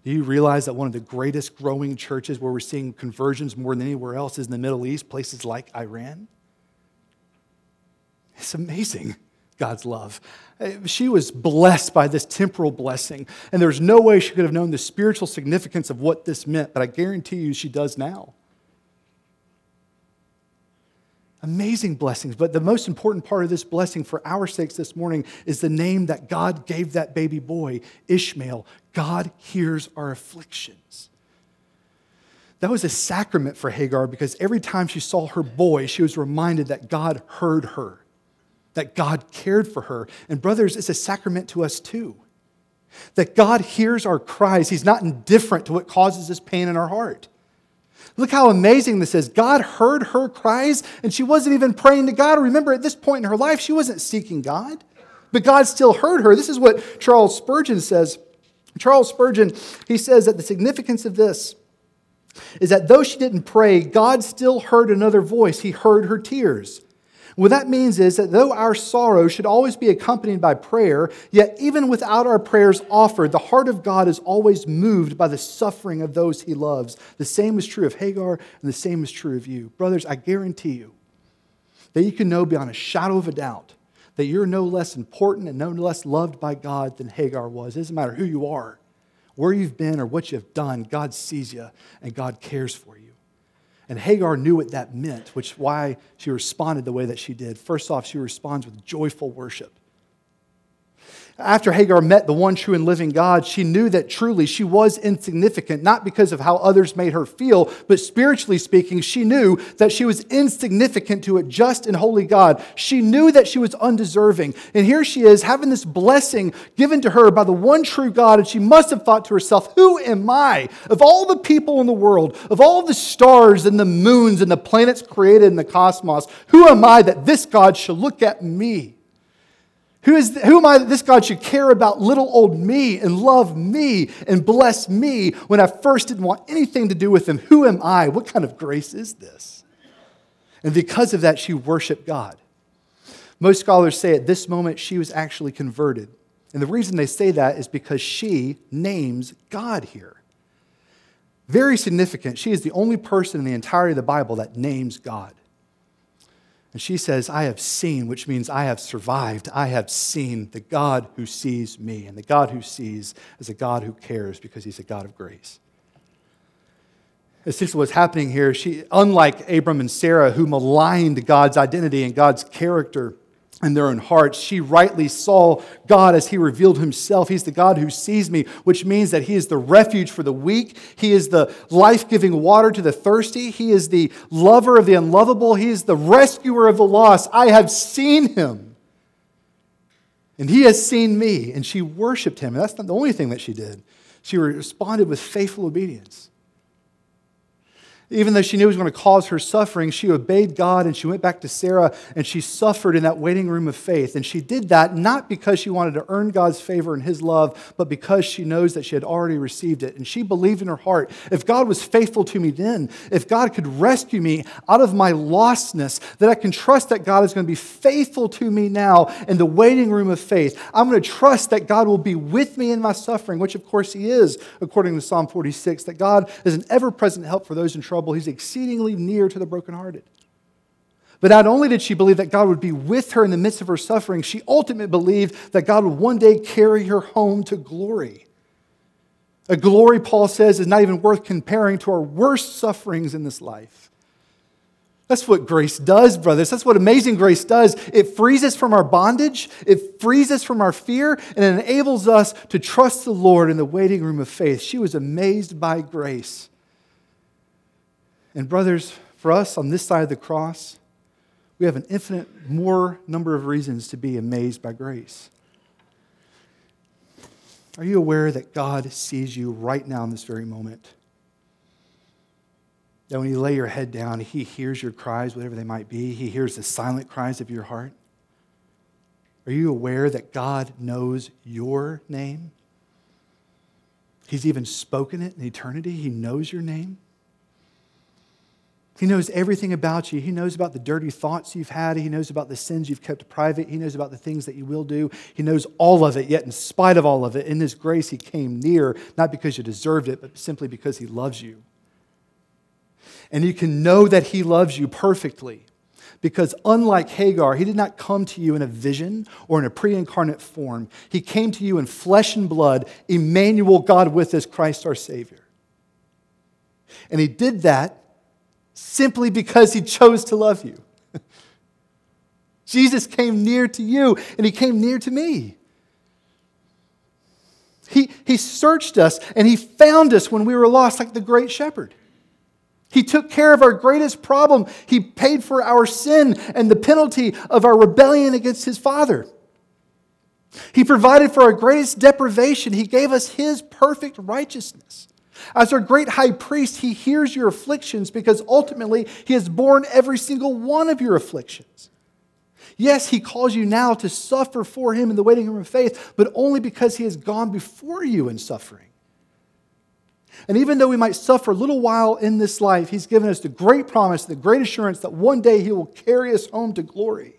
Do you realize that one of the greatest growing churches where we're seeing conversions more than anywhere else is in the Middle East, places like Iran? It's amazing, God's love. Uh, she was blessed by this temporal blessing, and there's no way she could have known the spiritual significance of what this meant, but I guarantee you she does now. Amazing blessings. But the most important part of this blessing for our sakes this morning is the name that God gave that baby boy, Ishmael. God hears our afflictions. That was a sacrament for Hagar because every time she saw her boy, she was reminded that God heard her, that God cared for her. And, brothers, it's a sacrament to us too. That God hears our cries. He's not indifferent to what causes us pain in our heart. Look how amazing this is. God heard her cries, and she wasn't even praying to God. Remember, at this point in her life, she wasn't seeking God, but God still heard her. This is what Charles Spurgeon says. Charles Spurgeon, he says that the significance of this is that though she didn't pray, God still heard another voice. He heard her tears. What that means is that though our sorrow should always be accompanied by prayer, yet even without our prayers offered, the heart of God is always moved by the suffering of those he loves. The same is true of Hagar, and the same is true of you. Brothers, I guarantee you that you can know beyond a shadow of a doubt that you're no less important and no less loved by God than Hagar was. It doesn't matter who you are where you've been or what you've done, God sees you and God cares for you. And Hagar knew what that meant, which why she responded the way that she did. First off, she responds with joyful worship. After Hagar met the one true and living God, she knew that truly she was insignificant, not because of how others made her feel, but spiritually speaking, she knew that she was insignificant to a just and holy God. She knew that she was undeserving. And here she is having this blessing given to her by the one true God, and she must have thought to herself, Who am I? Of all the people in the world, of all the stars and the moons and the planets created in the cosmos, who am I that this God should look at me? Who, is, who am I that this God should care about little old me and love me and bless me when I first didn't want anything to do with him? Who am I? What kind of grace is this? And because of that, she worshiped God. Most scholars say at this moment she was actually converted. And the reason they say that is because she names God here. Very significant. She is the only person in the entirety of the Bible that names God. And she says, I have seen, which means I have survived. I have seen the God who sees me. And the God who sees is a God who cares because he's a God of grace. Essentially, what's happening here, she, unlike Abram and Sarah, who maligned God's identity and God's character, in their own hearts. She rightly saw God as He revealed Himself. He's the God who sees me, which means that He is the refuge for the weak. He is the life giving water to the thirsty. He is the lover of the unlovable. He is the rescuer of the lost. I have seen Him. And He has seen me. And she worshiped Him. And that's not the only thing that she did. She responded with faithful obedience. Even though she knew it was going to cause her suffering, she obeyed God and she went back to Sarah and she suffered in that waiting room of faith. And she did that not because she wanted to earn God's favor and his love, but because she knows that she had already received it. And she believed in her heart if God was faithful to me then, if God could rescue me out of my lostness, that I can trust that God is going to be faithful to me now in the waiting room of faith. I'm going to trust that God will be with me in my suffering, which of course he is, according to Psalm 46, that God is an ever present help for those in trouble trouble, he's exceedingly near to the brokenhearted. But not only did she believe that God would be with her in the midst of her suffering, she ultimately believed that God would one day carry her home to glory. A glory, Paul says, is not even worth comparing to our worst sufferings in this life. That's what grace does, brothers. That's what amazing grace does. It frees us from our bondage, it frees us from our fear, and it enables us to trust the Lord in the waiting room of faith. She was amazed by grace. And, brothers, for us on this side of the cross, we have an infinite more number of reasons to be amazed by grace. Are you aware that God sees you right now in this very moment? That when you lay your head down, He hears your cries, whatever they might be. He hears the silent cries of your heart. Are you aware that God knows your name? He's even spoken it in eternity. He knows your name. He knows everything about you. He knows about the dirty thoughts you've had. He knows about the sins you've kept private. He knows about the things that you will do. He knows all of it, yet, in spite of all of it, in His grace, He came near, not because you deserved it, but simply because He loves you. And you can know that He loves you perfectly because, unlike Hagar, He did not come to you in a vision or in a pre incarnate form. He came to you in flesh and blood, Emmanuel, God with us, Christ our Savior. And He did that simply because he chose to love you. Jesus came near to you and he came near to me. He, he searched us and he found us when we were lost, like the great shepherd. He took care of our greatest problem. He paid for our sin and the penalty of our rebellion against His Father. He provided for our greatest deprivation. He gave us His perfect righteousness. As our great high priest, He hears your afflictions because ultimately He has borne every single one of your afflictions. Yes, He calls you now to suffer for Him in the waiting room of faith, but only because He has gone before you in suffering. And even though we might suffer a little while in this life, He's given us the great promise, the great assurance that one day He will carry us home to glory.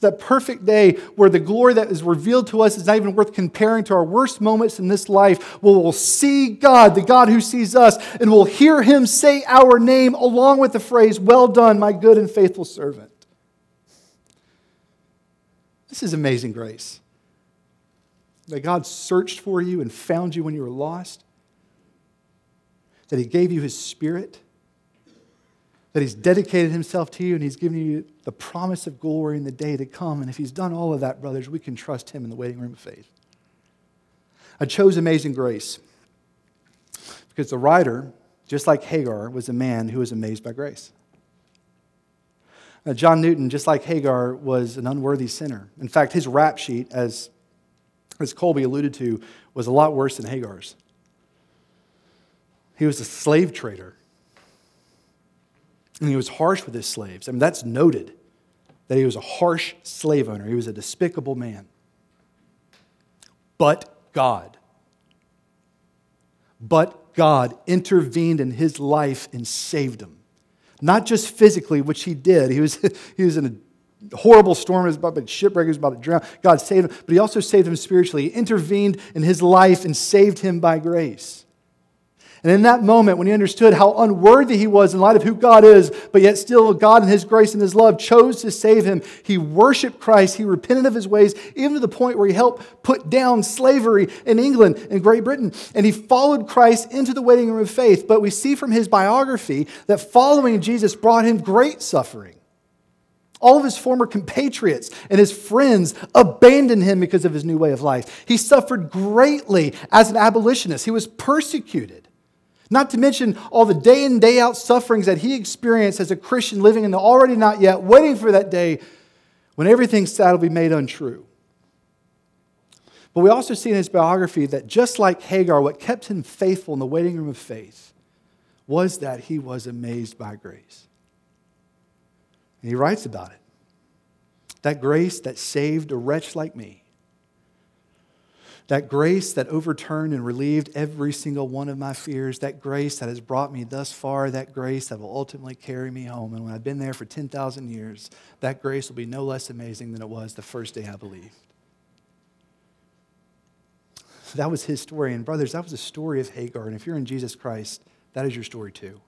That perfect day where the glory that is revealed to us is not even worth comparing to our worst moments in this life, where we'll see God, the God who sees us, and we'll hear Him say our name along with the phrase, Well done, my good and faithful servant. This is amazing grace. That God searched for you and found you when you were lost, that He gave you His Spirit, that He's dedicated Himself to you, and He's given you the promise of glory in the day to come. And if He's done all of that, brothers, we can trust Him in the waiting room of faith. I chose Amazing Grace because the writer, just like Hagar, was a man who was amazed by grace. Now, John Newton, just like Hagar, was an unworthy sinner. In fact, his rap sheet, as as Colby alluded to, was a lot worse than Hagar's. He was a slave trader. And he was harsh with his slaves. I mean, that's noted that he was a harsh slave owner. He was a despicable man. But God, but God intervened in his life and saved him. Not just physically, which he did. He was, he was in a horrible storm, was about to shipwreck, he was about to drown. God saved him, but he also saved him spiritually. He intervened in his life and saved him by grace. And in that moment, when he understood how unworthy he was in light of who God is, but yet still God in his grace and his love chose to save him, he worshiped Christ. He repented of his ways, even to the point where he helped put down slavery in England and Great Britain. And he followed Christ into the waiting room of faith. But we see from his biography that following Jesus brought him great suffering. All of his former compatriots and his friends abandoned him because of his new way of life. He suffered greatly as an abolitionist. He was persecuted. Not to mention all the day in, day out sufferings that he experienced as a Christian living in the already not yet, waiting for that day when everything sad will be made untrue. But we also see in his biography that just like Hagar, what kept him faithful in the waiting room of faith was that he was amazed by grace. And he writes about it. That grace that saved a wretch like me. That grace that overturned and relieved every single one of my fears. That grace that has brought me thus far. That grace that will ultimately carry me home. And when I've been there for 10,000 years, that grace will be no less amazing than it was the first day I believed. That was his story. And, brothers, that was the story of Hagar. And if you're in Jesus Christ, that is your story too.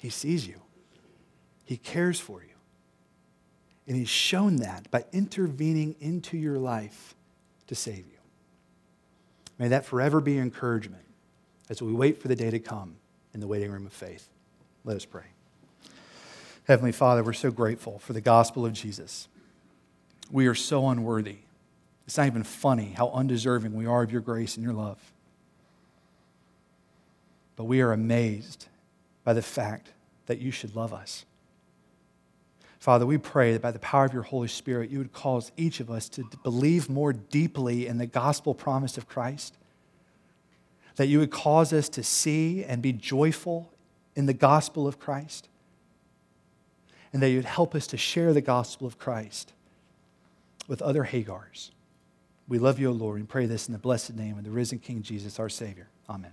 He sees you. He cares for you. And He's shown that by intervening into your life to save you. May that forever be encouragement as we wait for the day to come in the waiting room of faith. Let us pray. Heavenly Father, we're so grateful for the gospel of Jesus. We are so unworthy. It's not even funny how undeserving we are of your grace and your love. But we are amazed by the fact that you should love us. Father, we pray that by the power of your Holy Spirit, you would cause each of us to believe more deeply in the gospel promise of Christ. That you would cause us to see and be joyful in the gospel of Christ. And that you would help us to share the gospel of Christ with other Hagars. We love you, O Lord, and pray this in the blessed name of the risen King Jesus, our Savior. Amen.